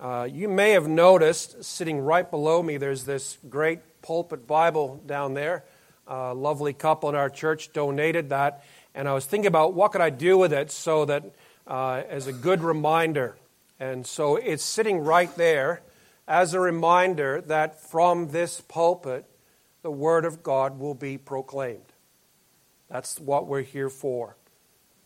Uh, you may have noticed sitting right below me, there's this great pulpit Bible down there. A lovely couple in our church donated that. And I was thinking about what could I do with it so that uh, as a good reminder. And so it's sitting right there as a reminder that from this pulpit, the Word of God will be proclaimed. That's what we're here for,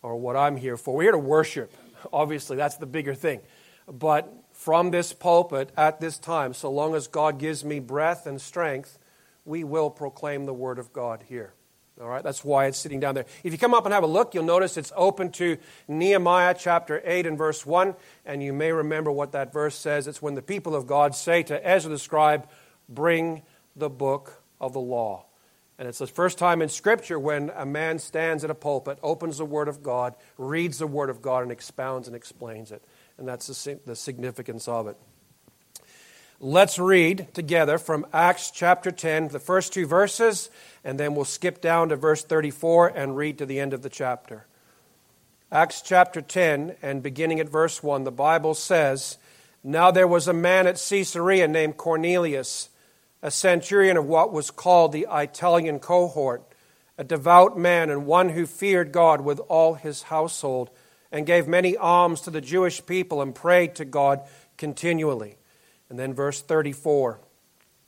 or what I'm here for. We're here to worship. Obviously, that's the bigger thing. But from this pulpit at this time, so long as God gives me breath and strength, we will proclaim the Word of God here. All right, that's why it's sitting down there. If you come up and have a look, you'll notice it's open to Nehemiah chapter 8 and verse 1. And you may remember what that verse says. It's when the people of God say to Ezra the scribe, Bring the book of the law. And it's the first time in Scripture when a man stands at a pulpit, opens the Word of God, reads the Word of God, and expounds and explains it and that's the significance of it. Let's read together from Acts chapter 10, the first two verses, and then we'll skip down to verse 34 and read to the end of the chapter. Acts chapter 10, and beginning at verse 1, the Bible says, Now there was a man at Caesarea named Cornelius, a centurion of what was called the Italian cohort, a devout man and one who feared God with all his household and gave many alms to the Jewish people and prayed to God continually. And then verse 34.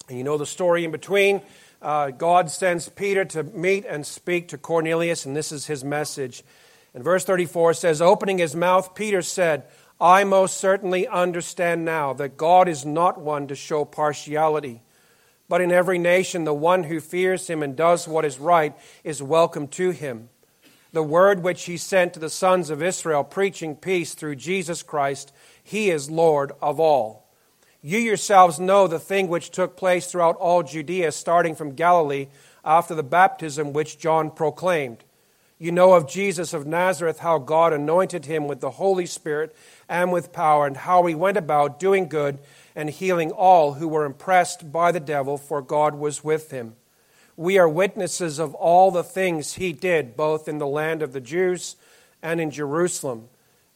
And you know the story in between. Uh, God sends Peter to meet and speak to Cornelius, and this is his message. And verse 34 says, Opening his mouth, Peter said, I most certainly understand now that God is not one to show partiality, but in every nation the one who fears him and does what is right is welcome to him the word which he sent to the sons of Israel, preaching peace through Jesus Christ. He is Lord of all. You yourselves know the thing which took place throughout all Judea, starting from Galilee after the baptism which John proclaimed. You know of Jesus of Nazareth, how God anointed him with the Holy Spirit and with power, and how he went about doing good and healing all who were impressed by the devil, for God was with him. We are witnesses of all the things he did, both in the land of the Jews and in Jerusalem.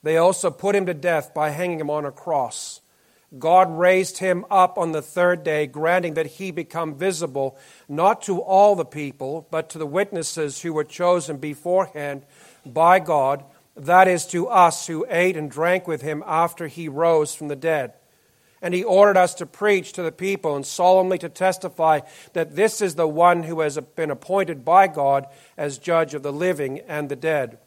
They also put him to death by hanging him on a cross. God raised him up on the third day, granting that he become visible not to all the people, but to the witnesses who were chosen beforehand by God, that is, to us who ate and drank with him after he rose from the dead. And he ordered us to preach to the people and solemnly to testify that this is the one who has been appointed by God as judge of the living and the dead.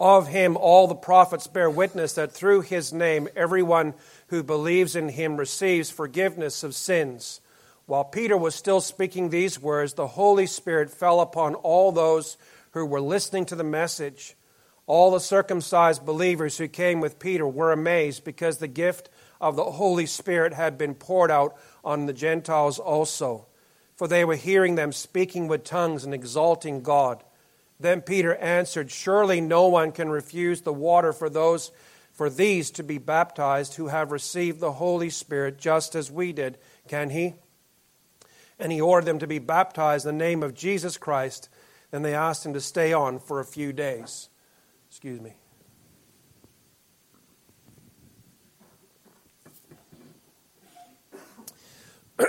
Of him, all the prophets bear witness that through his name, everyone who believes in him receives forgiveness of sins. While Peter was still speaking these words, the Holy Spirit fell upon all those who were listening to the message. All the circumcised believers who came with Peter were amazed because the gift of the Holy Spirit had been poured out on the Gentiles also, for they were hearing them speaking with tongues and exalting God. Then Peter answered, Surely no one can refuse the water for those for these to be baptized who have received the Holy Spirit just as we did, can he? And he ordered them to be baptized in the name of Jesus Christ. Then they asked him to stay on for a few days. Excuse me.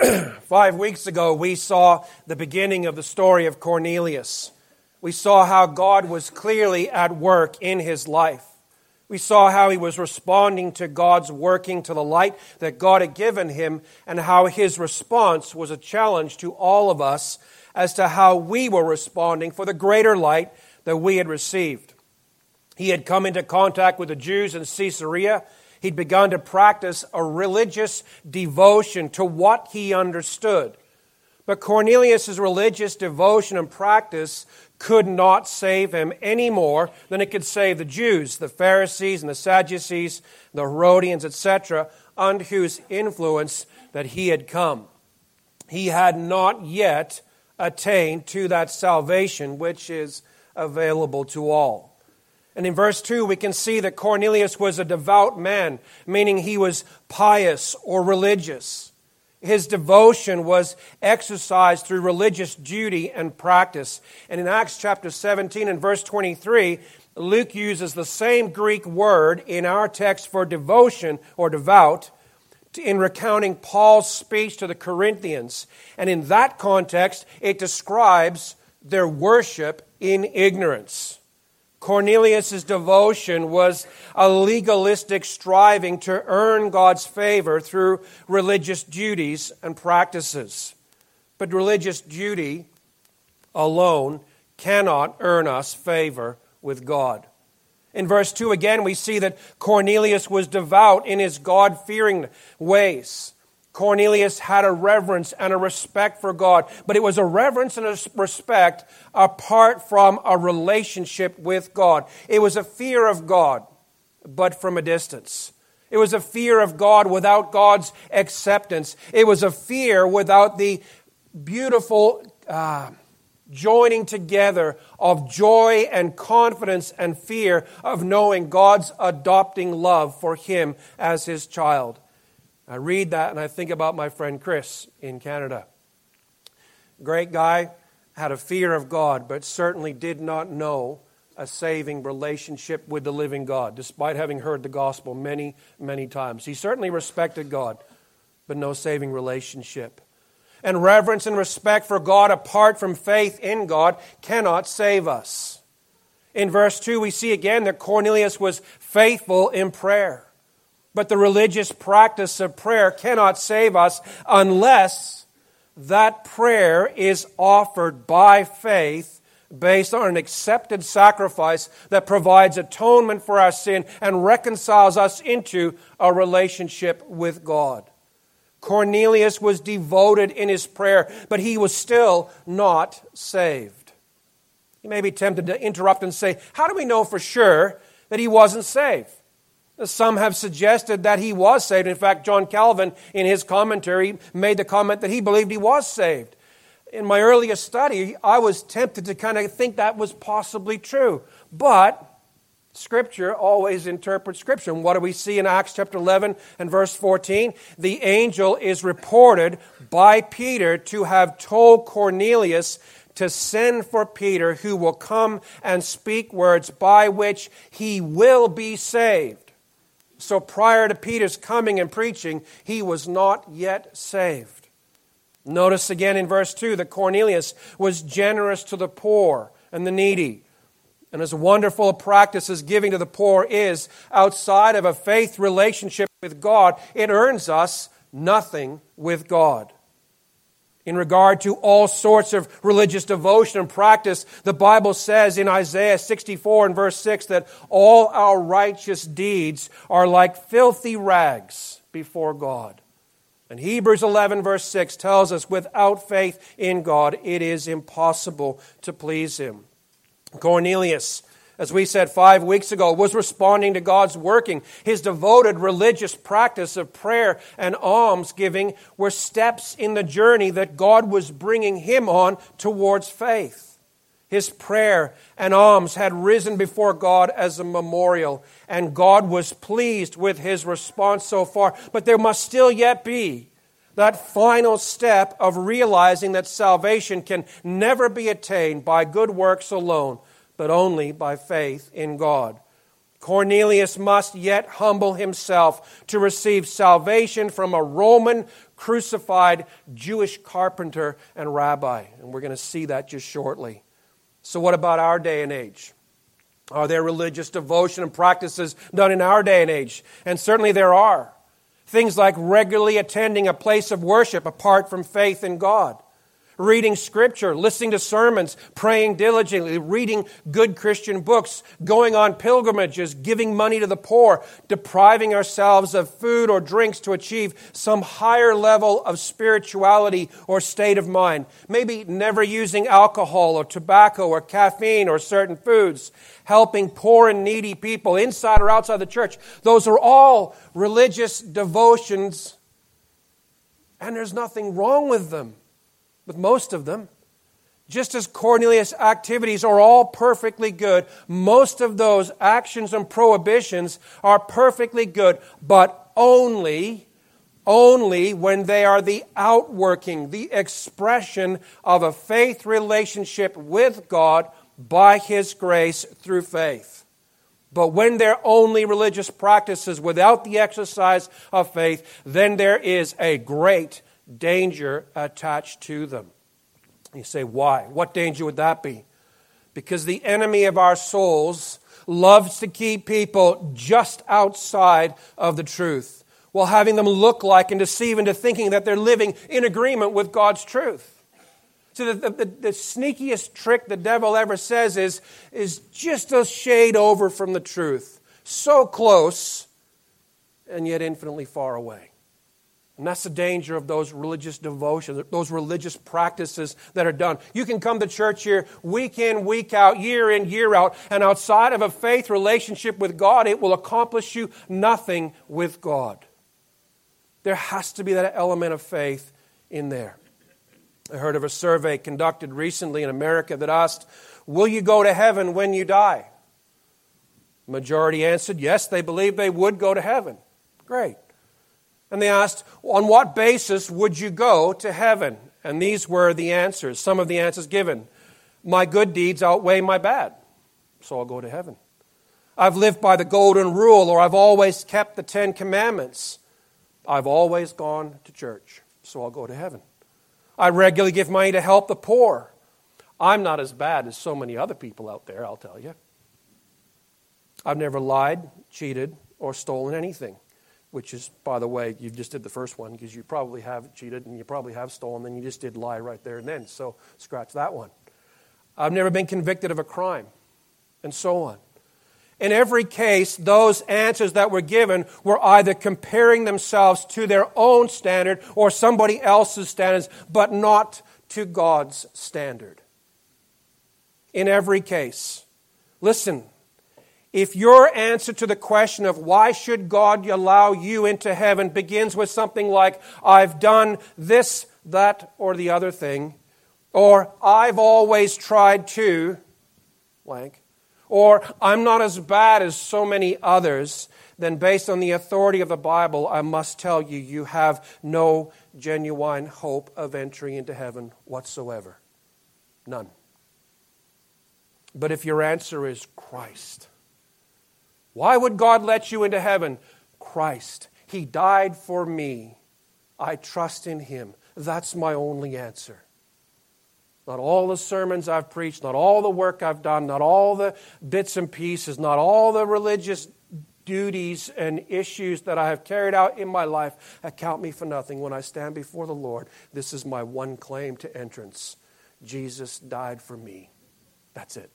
Five weeks ago, we saw the beginning of the story of Cornelius. We saw how God was clearly at work in his life. We saw how he was responding to God's working to the light that God had given him, and how his response was a challenge to all of us as to how we were responding for the greater light that we had received. He had come into contact with the Jews in Caesarea He'd begun to practice a religious devotion to what he understood. But Cornelius' religious devotion and practice could not save him any more than it could save the Jews, the Pharisees and the Sadducees, the Herodians, etc., under whose influence that he had come. He had not yet attained to that salvation which is available to all. And in verse 2, we can see that Cornelius was a devout man, meaning he was pious or religious. His devotion was exercised through religious duty and practice. And in Acts chapter 17 and verse 23, Luke uses the same Greek word in our text for devotion or devout in recounting Paul's speech to the Corinthians. And in that context, it describes their worship in ignorance. Cornelius' devotion was a legalistic striving to earn God's favor through religious duties and practices. But religious duty alone cannot earn us favor with God. In verse 2 again, we see that Cornelius was devout in his God fearing ways. Cornelius had a reverence and a respect for God, but it was a reverence and a respect apart from a relationship with God. It was a fear of God, but from a distance. It was a fear of God without God's acceptance. It was a fear without the beautiful uh, joining together of joy and confidence and fear of knowing God's adopting love for him as his child. I read that and I think about my friend Chris in Canada. Great guy, had a fear of God, but certainly did not know a saving relationship with the living God, despite having heard the gospel many, many times. He certainly respected God, but no saving relationship. And reverence and respect for God apart from faith in God cannot save us. In verse 2, we see again that Cornelius was faithful in prayer. But the religious practice of prayer cannot save us unless that prayer is offered by faith based on an accepted sacrifice that provides atonement for our sin and reconciles us into a relationship with God. Cornelius was devoted in his prayer, but he was still not saved. You may be tempted to interrupt and say, How do we know for sure that he wasn't saved? Some have suggested that he was saved. In fact, John Calvin, in his commentary, made the comment that he believed he was saved. In my earliest study, I was tempted to kind of think that was possibly true. But Scripture always interprets Scripture. And what do we see in Acts chapter 11 and verse 14? The angel is reported by Peter to have told Cornelius to send for Peter, who will come and speak words by which he will be saved. So prior to Peter's coming and preaching, he was not yet saved. Notice again in verse 2 that Cornelius was generous to the poor and the needy. And as wonderful a practice as giving to the poor is, outside of a faith relationship with God, it earns us nothing with God in regard to all sorts of religious devotion and practice, the Bible says in Isaiah 64 and verse 6 that all our righteous deeds are like filthy rags before God. And Hebrews 11 verse 6 tells us without faith in God, it is impossible to please Him. Cornelius as we said five weeks ago, was responding to God's working. His devoted religious practice of prayer and almsgiving were steps in the journey that God was bringing him on towards faith. His prayer and alms had risen before God as a memorial, and God was pleased with his response so far. But there must still yet be that final step of realizing that salvation can never be attained by good works alone but only by faith in God. Cornelius must yet humble himself to receive salvation from a Roman crucified Jewish carpenter and rabbi. And we're going to see that just shortly. So, what about our day and age? Are there religious devotion and practices done in our day and age? And certainly there are. Things like regularly attending a place of worship apart from faith in God reading scripture, listening to sermons, praying diligently, reading good Christian books, going on pilgrimages, giving money to the poor, depriving ourselves of food or drinks to achieve some higher level of spirituality or state of mind. Maybe never using alcohol or tobacco or caffeine or certain foods, helping poor and needy people inside or outside the church. Those are all religious devotions, and there's nothing wrong with them with most of them. Just as Cornelius' activities are all perfectly good, most of those actions and prohibitions are perfectly good, but only, only when they are the outworking, the expression of a faith relationship with God by His grace through faith. But when they're only religious practices without the exercise of faith, then there is a great danger attached to them. You say, why? What danger would that be? Because the enemy of our souls loves to keep people just outside of the truth while having them look like and deceive into thinking that they're living in agreement with God's truth. So, the, the, the, sneakiest trick the devil ever says is, is just a shade over from the truth. So close, and yet infinitely far away. And that's the danger of those religious devotions, those religious practices that are done. You can come to church here week in, week out, year in, year out, and outside of a faith relationship with God, it will accomplish you nothing with God. There has to be that element of faith in there. I heard of a survey conducted recently in America that asked, Will you go to heaven when you die? The Majority answered, Yes, they believe they would go to heaven. Great. And they asked, On what basis would you go to heaven? And these were the answers, some of the answers given. My good deeds outweigh my bad, so I'll go to heaven. I've lived by the golden rule, or I've always kept the Ten Commandments. I've always gone to church, so I'll go to heaven. I regularly give money to help the poor. I'm not as bad as so many other people out there, I'll tell you. I've never lied, cheated, or stolen anything which is, by the way, you just did the first one because you probably have cheated and you probably have stolen, then you just did lie right there and then. So scratch that one. I've never been convicted of a crime, and so on. In every case, those answers that were given were either comparing themselves to their own standard or somebody else's standards, but not to God's standard. In every case. Listen, if your answer to the question of why should God allow you into heaven begins with something like, I've done this, that, or the other thing, or I've always tried to, blank, or I'm not as bad as so many others, then based on the authority of the Bible, I must tell you, you have no genuine hope of entering into heaven whatsoever. None. But if your answer is Christ, why would God let you into heaven? Christ. He died for me. I trust in Him. That's my only answer. Not all the sermons I've preached, not all the work I've done, not all the bits and pieces, not all the religious duties and issues that I have carried out in my life account me for nothing when I stand before the Lord. This is my one claim to entrance. Jesus died for me. That's it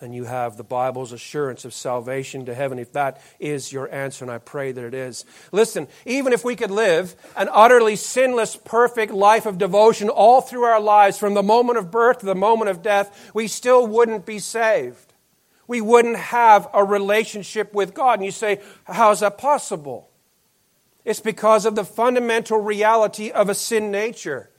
then you have the Bible's assurance of salvation to heaven, if that is your answer, and I pray that it is. Listen, even if we could live an utterly sinless, perfect life of devotion all through our lives, from the moment of birth to the moment of death, we still wouldn't be saved. We wouldn't have a relationship with God. And you say, how's that possible? It's because of the fundamental reality of a sin nature.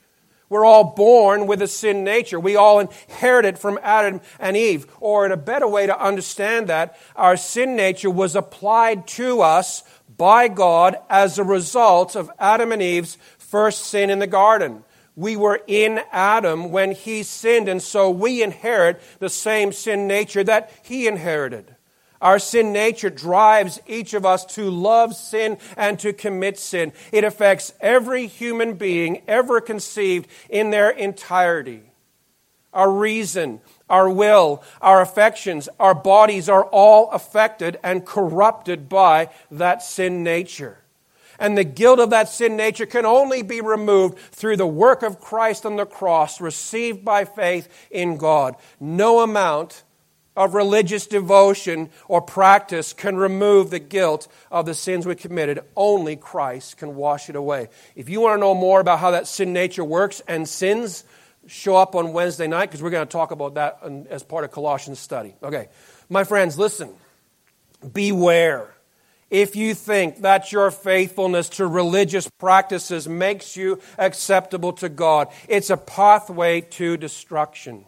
We're all born with a sin nature. We all inherit it from Adam and Eve. Or, in a better way to understand that, our sin nature was applied to us by God as a result of Adam and Eve's first sin in the garden. We were in Adam when he sinned, and so we inherit the same sin nature that he inherited. Our sin nature drives each of us to love sin and to commit sin. It affects every human being ever conceived in their entirety. Our reason, our will, our affections, our bodies are all affected and corrupted by that sin nature. And the guilt of that sin nature can only be removed through the work of Christ on the cross, received by faith in God. No amount of religious devotion or practice can remove the guilt of the sins we committed. Only Christ can wash it away. If you want to know more about how that sin nature works and sins, show up on Wednesday night because we're going to talk about that as part of Colossians study. Okay. My friends, listen. Beware if you think that your faithfulness to religious practices makes you acceptable to God. It's a pathway to destruction.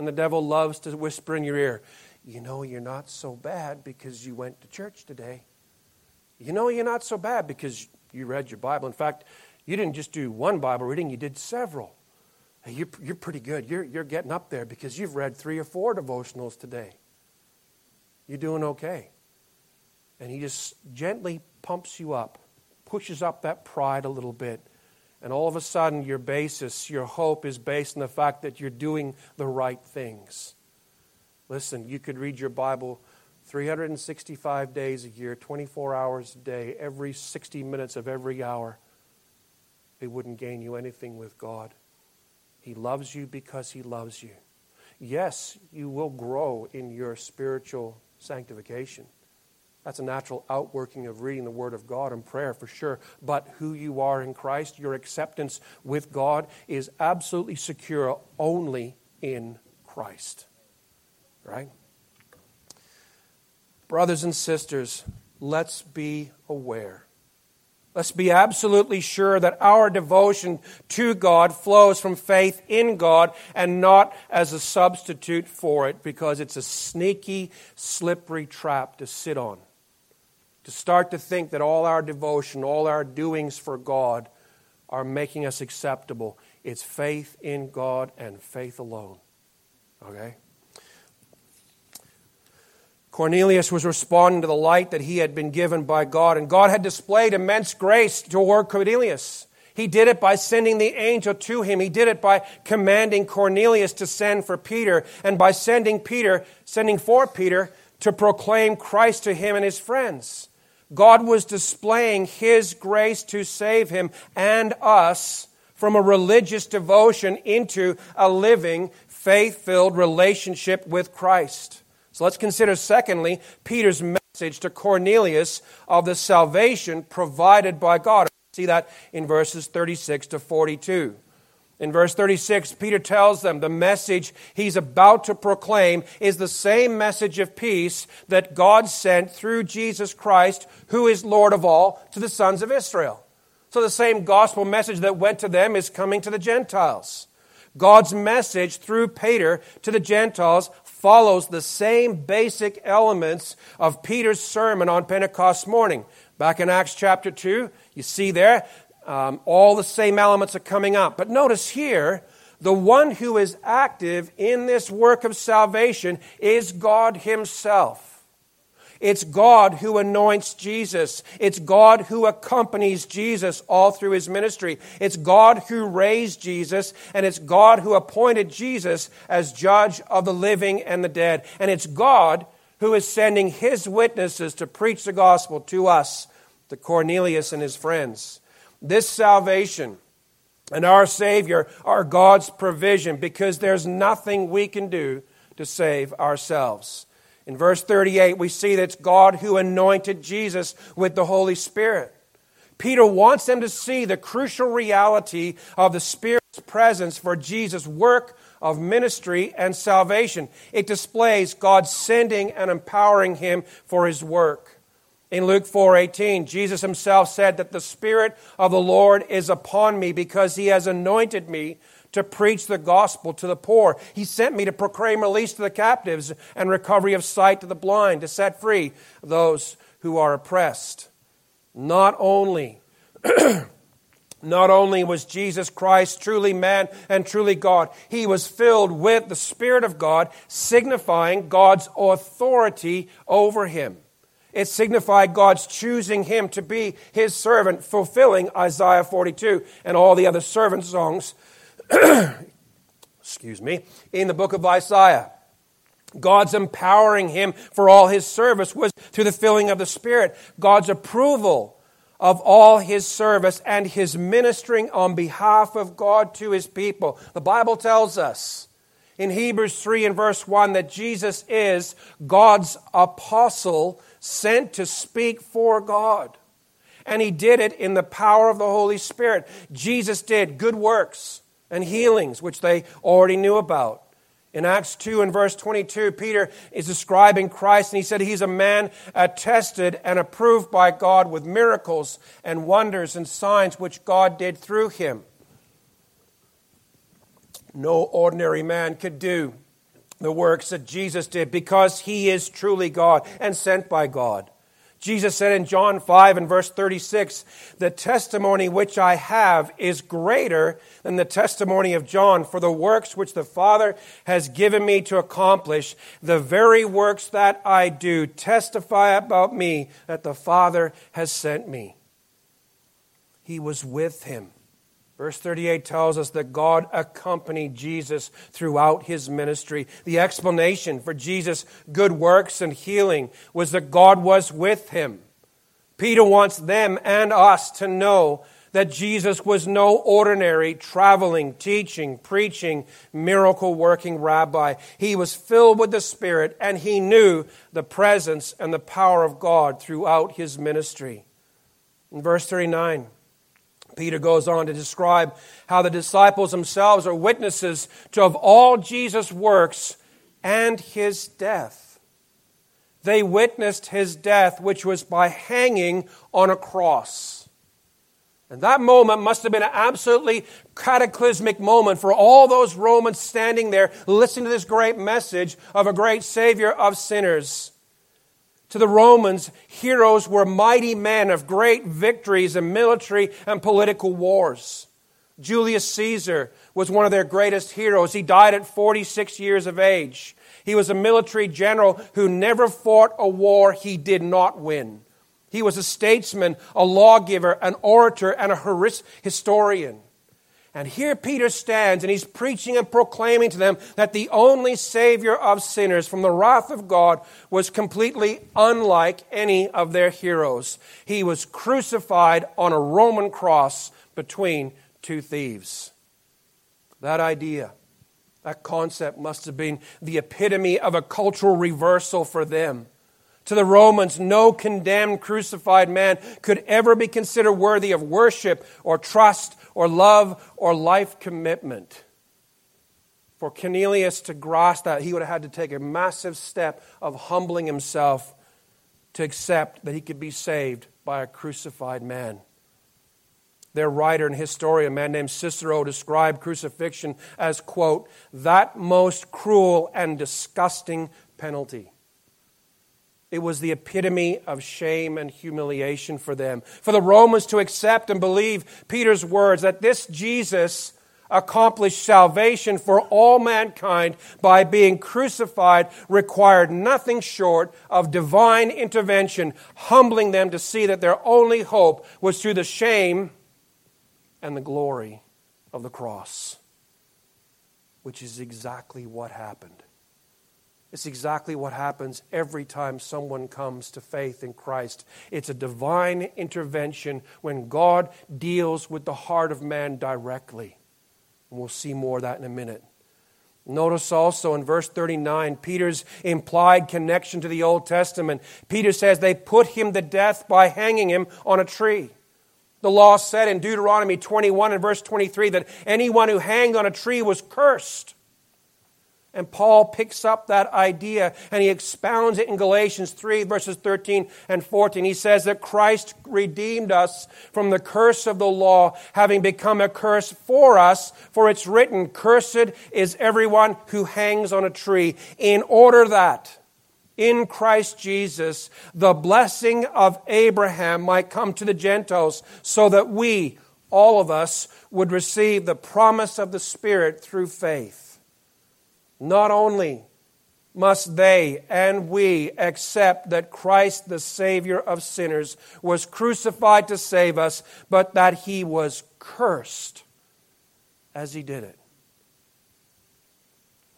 And the devil loves to whisper in your ear, You know, you're not so bad because you went to church today. You know, you're not so bad because you read your Bible. In fact, you didn't just do one Bible reading, you did several. You're, you're pretty good. You're, you're getting up there because you've read three or four devotionals today. You're doing okay. And he just gently pumps you up, pushes up that pride a little bit. And all of a sudden, your basis, your hope is based on the fact that you're doing the right things. Listen, you could read your Bible 365 days a year, 24 hours a day, every 60 minutes of every hour. It wouldn't gain you anything with God. He loves you because He loves you. Yes, you will grow in your spiritual sanctification. That's a natural outworking of reading the Word of God and prayer for sure. But who you are in Christ, your acceptance with God, is absolutely secure only in Christ. Right? Brothers and sisters, let's be aware. Let's be absolutely sure that our devotion to God flows from faith in God and not as a substitute for it because it's a sneaky, slippery trap to sit on to start to think that all our devotion, all our doings for God are making us acceptable. It's faith in God and faith alone. Okay? Cornelius was responding to the light that he had been given by God, and God had displayed immense grace toward Cornelius. He did it by sending the angel to him. He did it by commanding Cornelius to send for Peter, and by sending Peter, sending for Peter to proclaim Christ to him and his friends. God was displaying His grace to save him and us from a religious devotion into a living, faith filled relationship with Christ. So let's consider, secondly, Peter's message to Cornelius of the salvation provided by God. See that in verses 36 to 42. In verse 36, Peter tells them the message he's about to proclaim is the same message of peace that God sent through Jesus Christ, who is Lord of all, to the sons of Israel. So the same gospel message that went to them is coming to the Gentiles. God's message through Peter to the Gentiles follows the same basic elements of Peter's sermon on Pentecost morning. Back in Acts chapter 2, you see there um, all the same elements are coming up. But notice here, the one who is active in this work of salvation is God Himself. It's God who anoints Jesus. It's God who accompanies Jesus all through his ministry. It's God who raised Jesus, and it's God who appointed Jesus as judge of the living and the dead. And it's God who is sending his witnesses to preach the gospel to us, to Cornelius and his friends. This salvation and our Savior are God's provision because there's nothing we can do to save ourselves. In verse 38, we see that it's God who anointed Jesus with the Holy Spirit. Peter wants them to see the crucial reality of the Spirit's presence for Jesus' work of ministry and salvation. It displays God sending and empowering him for his work. In Luke 4:18, Jesus himself said that the spirit of the Lord is upon me because he has anointed me to preach the gospel to the poor. He sent me to proclaim release to the captives and recovery of sight to the blind, to set free those who are oppressed. Not only Not only was Jesus Christ truly man and truly God, he was filled with the Spirit of God, signifying God's authority over him. It signified God's choosing him to be his servant, fulfilling Isaiah 42 and all the other servant songs, excuse me, in the book of Isaiah. God's empowering him for all his service was through the filling of the Spirit. God's approval of all his service and his ministering on behalf of God to his people. The Bible tells us in Hebrews 3 and verse 1 that Jesus is God's apostle sent to speak for God. And he did it in the power of the Holy Spirit. Jesus did good works and healings, which they already knew about. In Acts 2 and verse 22, Peter is describing Christ, and he said he's a man attested and approved by God with miracles and wonders and signs which God did through him. No ordinary man could do the works that Jesus did because he is truly God and sent by God. Jesus said in John 5 and verse 36, The testimony which I have is greater than the testimony of John, for the works which the Father has given me to accomplish, the very works that I do, testify about me that the Father has sent me. He was with him. Verse 38 tells us that God accompanied Jesus throughout his ministry. The explanation for Jesus' good works and healing was that God was with him. Peter wants them and us to know that Jesus was no ordinary traveling, teaching, preaching, miracle working rabbi. He was filled with the Spirit and he knew the presence and the power of God throughout his ministry. In verse 39, Peter goes on to describe how the disciples themselves are witnesses to of all Jesus' works and his death. They witnessed his death, which was by hanging on a cross. And that moment must have been an absolutely cataclysmic moment for all those Romans standing there listening to this great message of a great Savior of sinners. To the Romans, heroes were mighty men of great victories in military and political wars. Julius Caesar was one of their greatest heroes. He died at 46 years of age. He was a military general who never fought a war he did not win. He was a statesman, a lawgiver, an orator, and a historian. And here Peter stands and he's preaching and proclaiming to them that the only Savior of sinners from the wrath of God was completely unlike any of their heroes. He was crucified on a Roman cross between two thieves. That idea, that concept must have been the epitome of a cultural reversal for them. To the Romans, no condemned crucified man could ever be considered worthy of worship or trust or love or life commitment. For Cornelius to grasp that, he would have had to take a massive step of humbling himself to accept that he could be saved by a crucified man. Their writer and historian, a man named Cicero, described crucifixion as, quote, that most cruel and disgusting penalty. It was the epitome of shame and humiliation for them. For the Romans to accept and believe Peter's words that this Jesus accomplished salvation for all mankind by being crucified required nothing short of divine intervention, humbling them to see that their only hope was through the shame and the glory of the cross, which is exactly what happened. It's exactly what happens every time someone comes to faith in Christ. It's a divine intervention when God deals with the heart of man directly. And we'll see more of that in a minute. Notice also in verse 39, Peter's implied connection to the Old Testament. Peter says they put him to death by hanging him on a tree. The law said in Deuteronomy 21 and verse 23 that anyone who hanged on a tree was cursed. And Paul picks up that idea and he expounds it in Galatians 3, verses 13 and 14. He says that Christ redeemed us from the curse of the law, having become a curse for us, for it's written, Cursed is everyone who hangs on a tree, in order that in Christ Jesus the blessing of Abraham might come to the Gentiles, so that we, all of us, would receive the promise of the Spirit through faith. Not only must they and we accept that Christ, the Savior of sinners, was crucified to save us, but that he was cursed as he did it.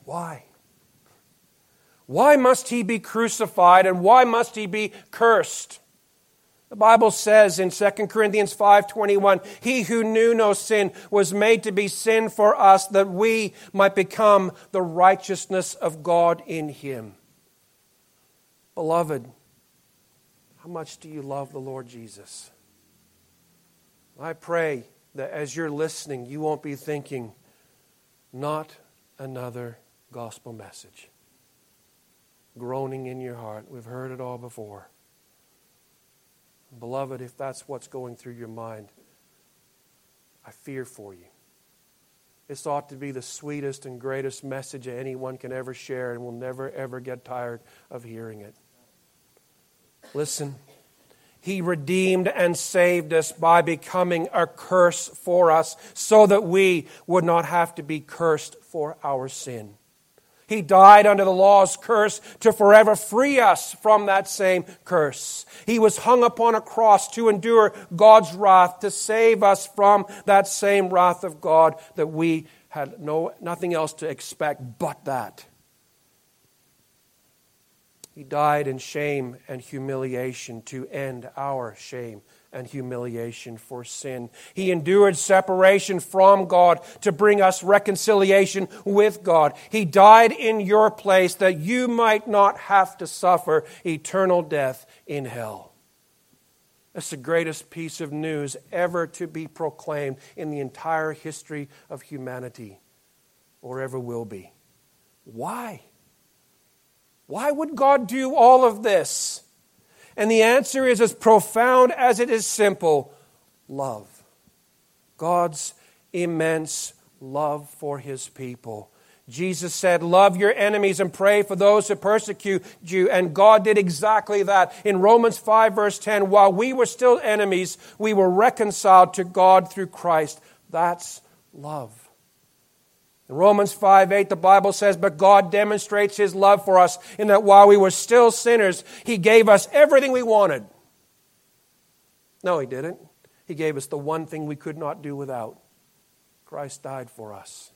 Why? Why must he be crucified and why must he be cursed? The Bible says in 2 Corinthians 5:21, "He who knew no sin was made to be sin for us that we might become the righteousness of God in him." Beloved, how much do you love the Lord Jesus? I pray that as you're listening, you won't be thinking, not another gospel message. Groaning in your heart. We've heard it all before. Beloved, if that's what's going through your mind, I fear for you. This ought to be the sweetest and greatest message anyone can ever share, and we'll never, ever get tired of hearing it. Listen, He redeemed and saved us by becoming a curse for us so that we would not have to be cursed for our sin. He died under the law's curse to forever free us from that same curse. He was hung upon a cross to endure God's wrath, to save us from that same wrath of God that we had no, nothing else to expect but that. He died in shame and humiliation to end our shame and humiliation for sin. He endured separation from God to bring us reconciliation with God. He died in your place that you might not have to suffer eternal death in hell. That's the greatest piece of news ever to be proclaimed in the entire history of humanity, or ever will be. Why? Why would God do all of this? And the answer is as profound as it is simple love. God's immense love for his people. Jesus said, Love your enemies and pray for those who persecute you. And God did exactly that. In Romans 5, verse 10, while we were still enemies, we were reconciled to God through Christ. That's love. In Romans 5 8, the Bible says, But God demonstrates his love for us in that while we were still sinners, he gave us everything we wanted. No, he didn't. He gave us the one thing we could not do without. Christ died for us.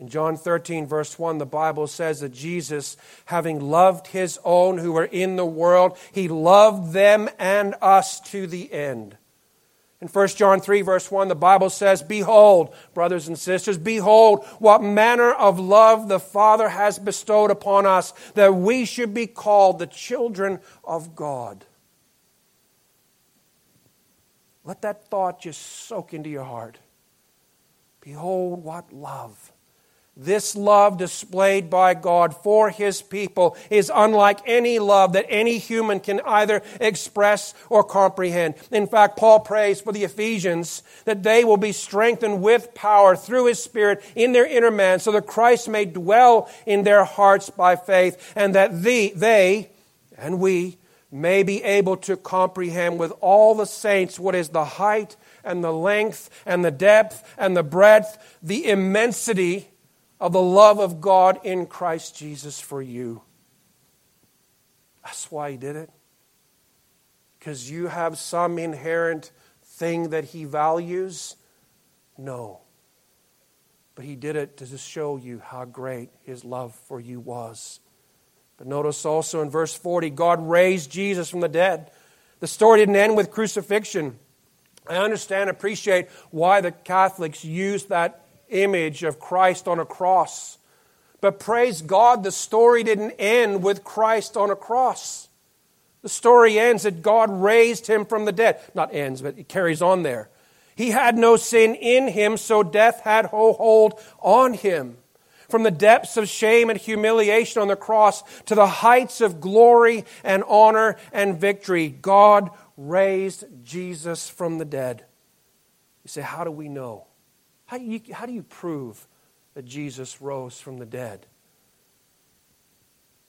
In John 13, verse 1, the Bible says that Jesus, having loved his own who were in the world, he loved them and us to the end. In 1 John 3, verse 1, the Bible says, Behold, brothers and sisters, behold what manner of love the Father has bestowed upon us, that we should be called the children of God. Let that thought just soak into your heart. Behold, what love this love displayed by God for His people is unlike any love that any human can either express or comprehend. In fact, Paul prays for the Ephesians that they will be strengthened with power through His Spirit in their inner man so that Christ may dwell in their hearts by faith and that the, they and we may be able to comprehend with all the saints what is the height and the length and the depth and the breadth, the immensity of the love of God in Christ Jesus for you. That's why He did it. Because you have some inherent thing that He values? No. But He did it to just show you how great His love for you was. But notice also in verse 40, God raised Jesus from the dead. The story didn't end with crucifixion. I understand, appreciate why the Catholics use that image of Christ on a cross. But praise God, the story didn't end with Christ on a cross. The story ends that God raised him from the dead. Not ends, but it carries on there. He had no sin in him, so death had no hold on him. From the depths of shame and humiliation on the cross to the heights of glory and honor and victory, God raised Jesus from the dead. You say, How do we know? How do you, how do you prove that Jesus rose from the dead?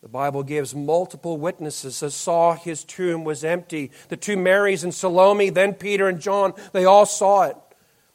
The Bible gives multiple witnesses that saw his tomb was empty. The two Marys and Salome, then Peter and John, they all saw it.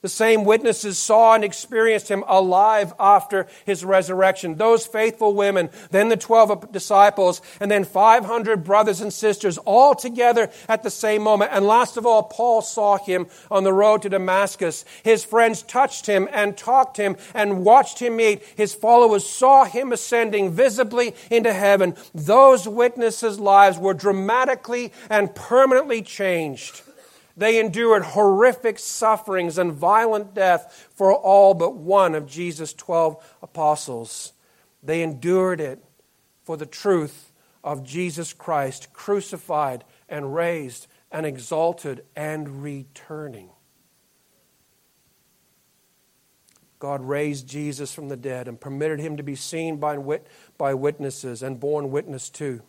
The same witnesses saw and experienced him alive after his resurrection. Those faithful women, then the 12 disciples, and then 500 brothers and sisters all together at the same moment. And last of all, Paul saw him on the road to Damascus. His friends touched him and talked him and watched him eat. His followers saw him ascending visibly into heaven. Those witnesses' lives were dramatically and permanently changed. They endured horrific sufferings and violent death for all but one of Jesus' 12 apostles. They endured it for the truth of Jesus Christ, crucified and raised and exalted and returning. God raised Jesus from the dead and permitted him to be seen by, wit- by witnesses and borne witness to.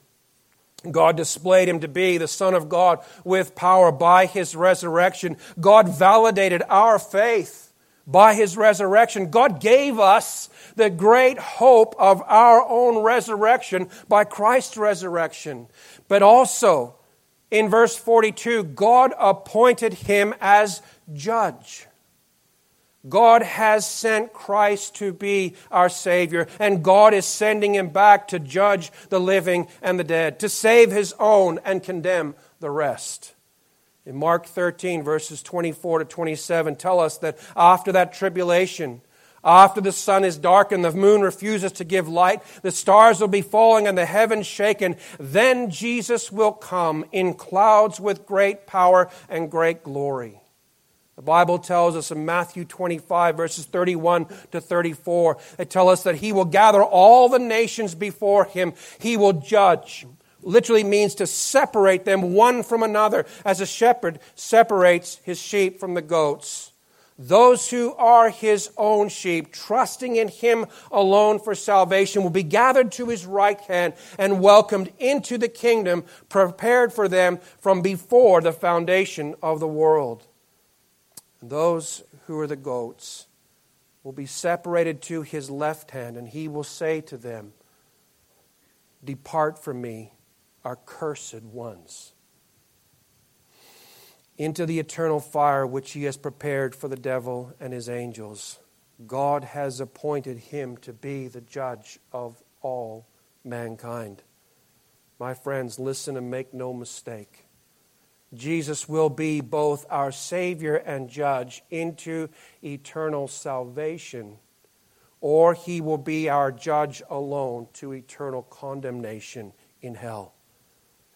God displayed him to be the Son of God with power by his resurrection. God validated our faith by his resurrection. God gave us the great hope of our own resurrection by Christ's resurrection. But also, in verse 42, God appointed him as judge. God has sent Christ to be our Savior, and God is sending him back to judge the living and the dead, to save his own and condemn the rest. In Mark 13, verses 24 to 27, tell us that after that tribulation, after the sun is darkened, the moon refuses to give light, the stars will be falling, and the heavens shaken, then Jesus will come in clouds with great power and great glory. The Bible tells us in Matthew 25, verses 31 to 34, it tells us that he will gather all the nations before him. He will judge. Literally means to separate them one from another, as a shepherd separates his sheep from the goats. Those who are his own sheep, trusting in him alone for salvation, will be gathered to his right hand and welcomed into the kingdom prepared for them from before the foundation of the world. And those who are the goats will be separated to his left hand, and he will say to them, Depart from me, our cursed ones, into the eternal fire which he has prepared for the devil and his angels. God has appointed him to be the judge of all mankind. My friends, listen and make no mistake. Jesus will be both our Savior and Judge into eternal salvation, or He will be our Judge alone to eternal condemnation in hell.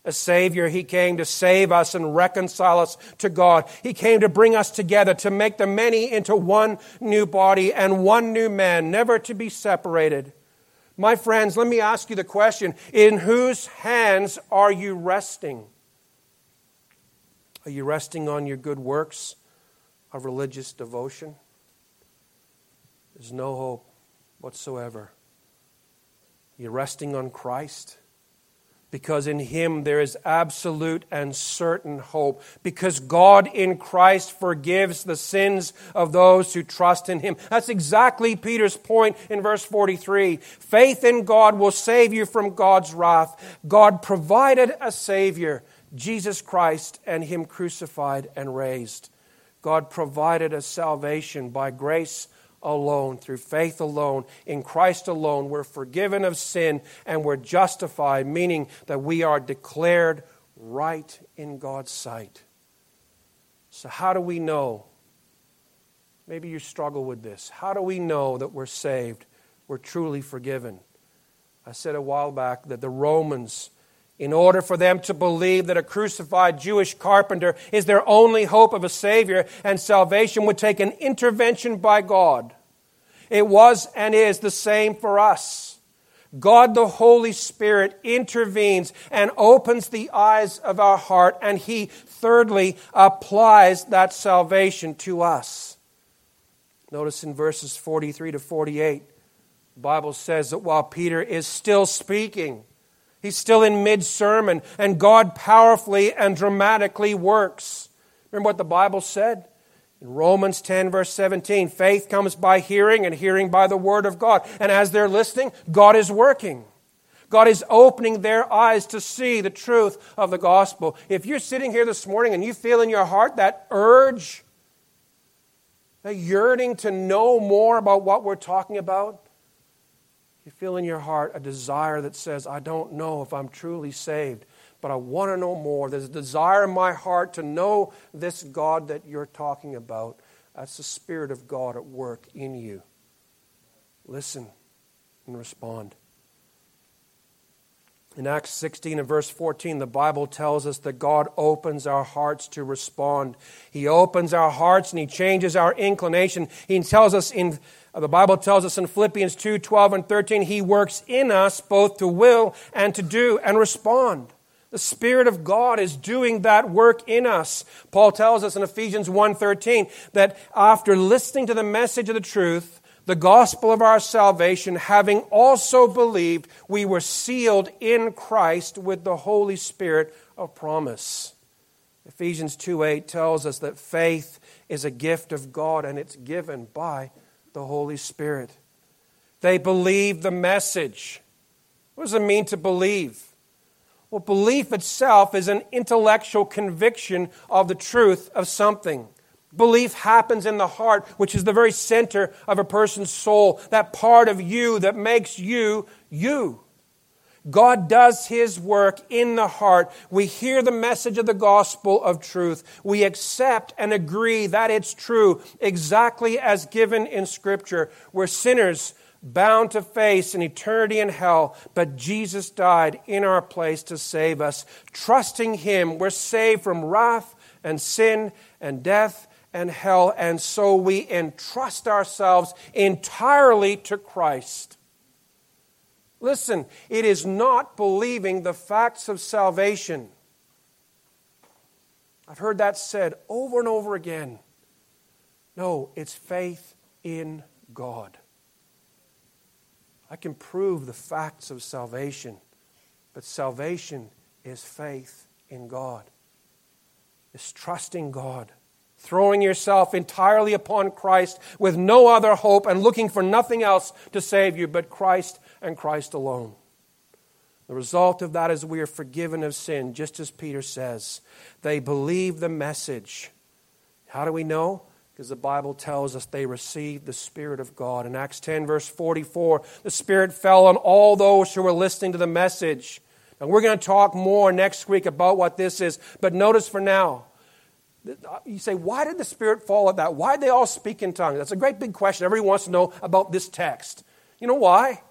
A Savior, He came to save us and reconcile us to God. He came to bring us together, to make the many into one new body and one new man, never to be separated. My friends, let me ask you the question in whose hands are you resting? Are you resting on your good works of religious devotion? There's no hope whatsoever. You're resting on Christ because in Him there is absolute and certain hope. Because God in Christ forgives the sins of those who trust in Him. That's exactly Peter's point in verse 43. Faith in God will save you from God's wrath. God provided a Savior Jesus Christ and Him crucified and raised. God provided us salvation by grace alone, through faith alone, in Christ alone. We're forgiven of sin and we're justified, meaning that we are declared right in God's sight. So, how do we know? Maybe you struggle with this. How do we know that we're saved? We're truly forgiven. I said a while back that the Romans in order for them to believe that a crucified Jewish carpenter is their only hope of a Savior and salvation would take an intervention by God. It was and is the same for us. God the Holy Spirit intervenes and opens the eyes of our heart, and He, thirdly, applies that salvation to us. Notice in verses 43 to 48, the Bible says that while Peter is still speaking, He's still in mid sermon, and God powerfully and dramatically works. Remember what the Bible said? In Romans 10, verse 17, faith comes by hearing, and hearing by the word of God. And as they're listening, God is working. God is opening their eyes to see the truth of the gospel. If you're sitting here this morning and you feel in your heart that urge that yearning to know more about what we're talking about? You feel in your heart a desire that says, I don't know if I'm truly saved, but I want to know more. There's a desire in my heart to know this God that you're talking about. That's the Spirit of God at work in you. Listen and respond. In Acts 16 and verse 14, the Bible tells us that God opens our hearts to respond. He opens our hearts and He changes our inclination. He tells us in, Uh, the Bible tells us in Philippians 2 12 and 13, He works in us both to will and to do and respond. The Spirit of God is doing that work in us. Paul tells us in Ephesians 1:13 that after listening to the message of the truth, the gospel of our salvation, having also believed, we were sealed in Christ with the Holy Spirit of promise. Ephesians 2:8 tells us that faith is a gift of God and it's given by the Holy Spirit. They believe the message. What does it mean to believe? Well, belief itself is an intellectual conviction of the truth of something. Belief happens in the heart, which is the very center of a person's soul, that part of you that makes you you. God does His work in the heart. We hear the message of the gospel of truth. We accept and agree that it's true, exactly as given in Scripture. We're sinners bound to face an eternity in hell, but Jesus died in our place to save us. Trusting Him, we're saved from wrath and sin and death and hell, and so we entrust ourselves entirely to Christ. Listen, it is not believing the facts of salvation. I've heard that said over and over again. No, it's faith in God. I can prove the facts of salvation, but salvation is faith in God, it's trusting God throwing yourself entirely upon Christ with no other hope and looking for nothing else to save you but Christ and Christ alone. The result of that is we are forgiven of sin, just as Peter says. They believe the message. How do we know? Because the Bible tells us they received the Spirit of God. In Acts 10, verse 44, the Spirit fell on all those who were listening to the message. And we're going to talk more next week about what this is. But notice for now, uh, you say, why did the Spirit fall at that? Why did they all speak in tongues? That's a great big question. Everyone wants to know about this text. You know why?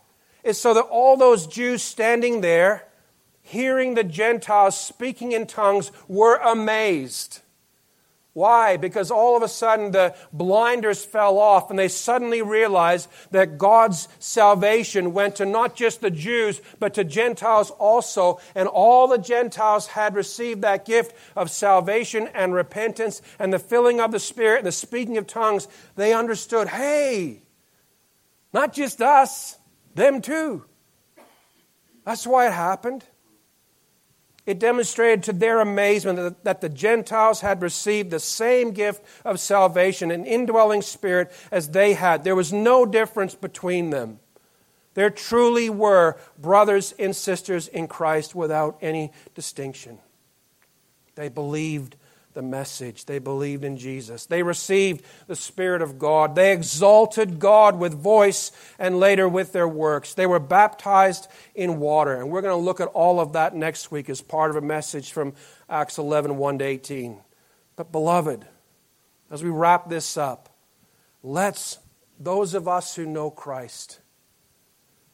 It's so that all those Jews standing there, hearing the Gentiles speaking in tongues, were amazed. Why? Because all of a sudden the blinders fell off and they suddenly realized that God's salvation went to not just the Jews, but to Gentiles also. And all the Gentiles had received that gift of salvation and repentance and the filling of the Spirit and the speaking of tongues. They understood hey, not just us, them too. That's why it happened. It demonstrated to their amazement that the Gentiles had received the same gift of salvation, an indwelling spirit, as they had. There was no difference between them. There truly were brothers and sisters in Christ without any distinction. They believed the message. They believed in Jesus. They received the Spirit of God. They exalted God with voice and later with their works. They were baptized in water. And we're going to look at all of that next week as part of a message from Acts 11 1 to 18. But, beloved, as we wrap this up, let's, those of us who know Christ,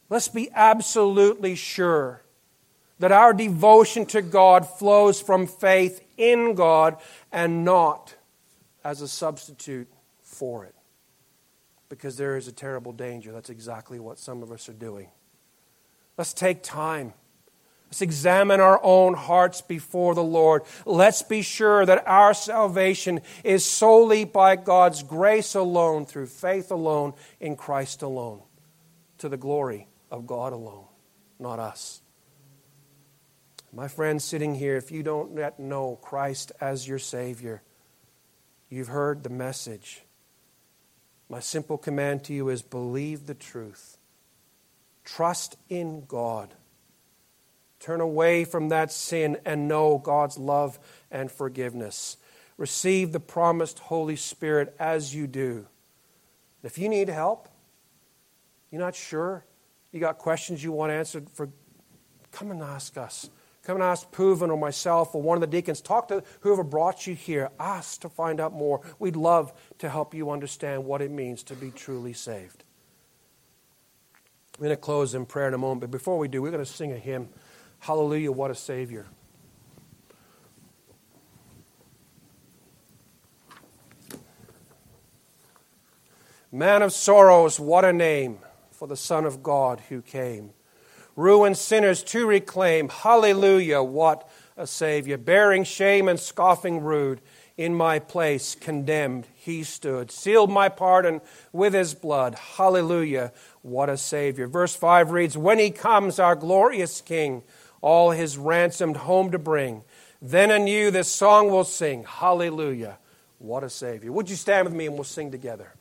let's be absolutely sure that our devotion to God flows from faith in God and not as a substitute for it. Because there is a terrible danger. That's exactly what some of us are doing. Let's take time. Let's examine our own hearts before the Lord. Let's be sure that our salvation is solely by God's grace alone, through faith alone, in Christ alone, to the glory of God alone, not us. My friend sitting here, if you don't yet know Christ as your Savior, you've heard the message. My simple command to you is believe the truth. Trust in God. Turn away from that sin and know God's love and forgiveness. receive the promised Holy Spirit as you do. If you need help, you're not sure, you got questions you want answered for come and ask us. Come and ask Pooven or myself or one of the deacons. Talk to whoever brought you here. Ask to find out more. We'd love to help you understand what it means to be truly saved. I'm going to close in prayer in a moment, but before we do, we're going to sing a hymn Hallelujah, what a Savior. Man of sorrows, what a name for the Son of God who came. Ruined sinners to reclaim. Hallelujah, what a Savior. Bearing shame and scoffing rude, in my place condemned he stood. Sealed my pardon with his blood. Hallelujah, what a Savior. Verse 5 reads When he comes, our glorious King, all his ransomed home to bring, then anew this song will sing. Hallelujah, what a Savior. Would you stand with me and we'll sing together?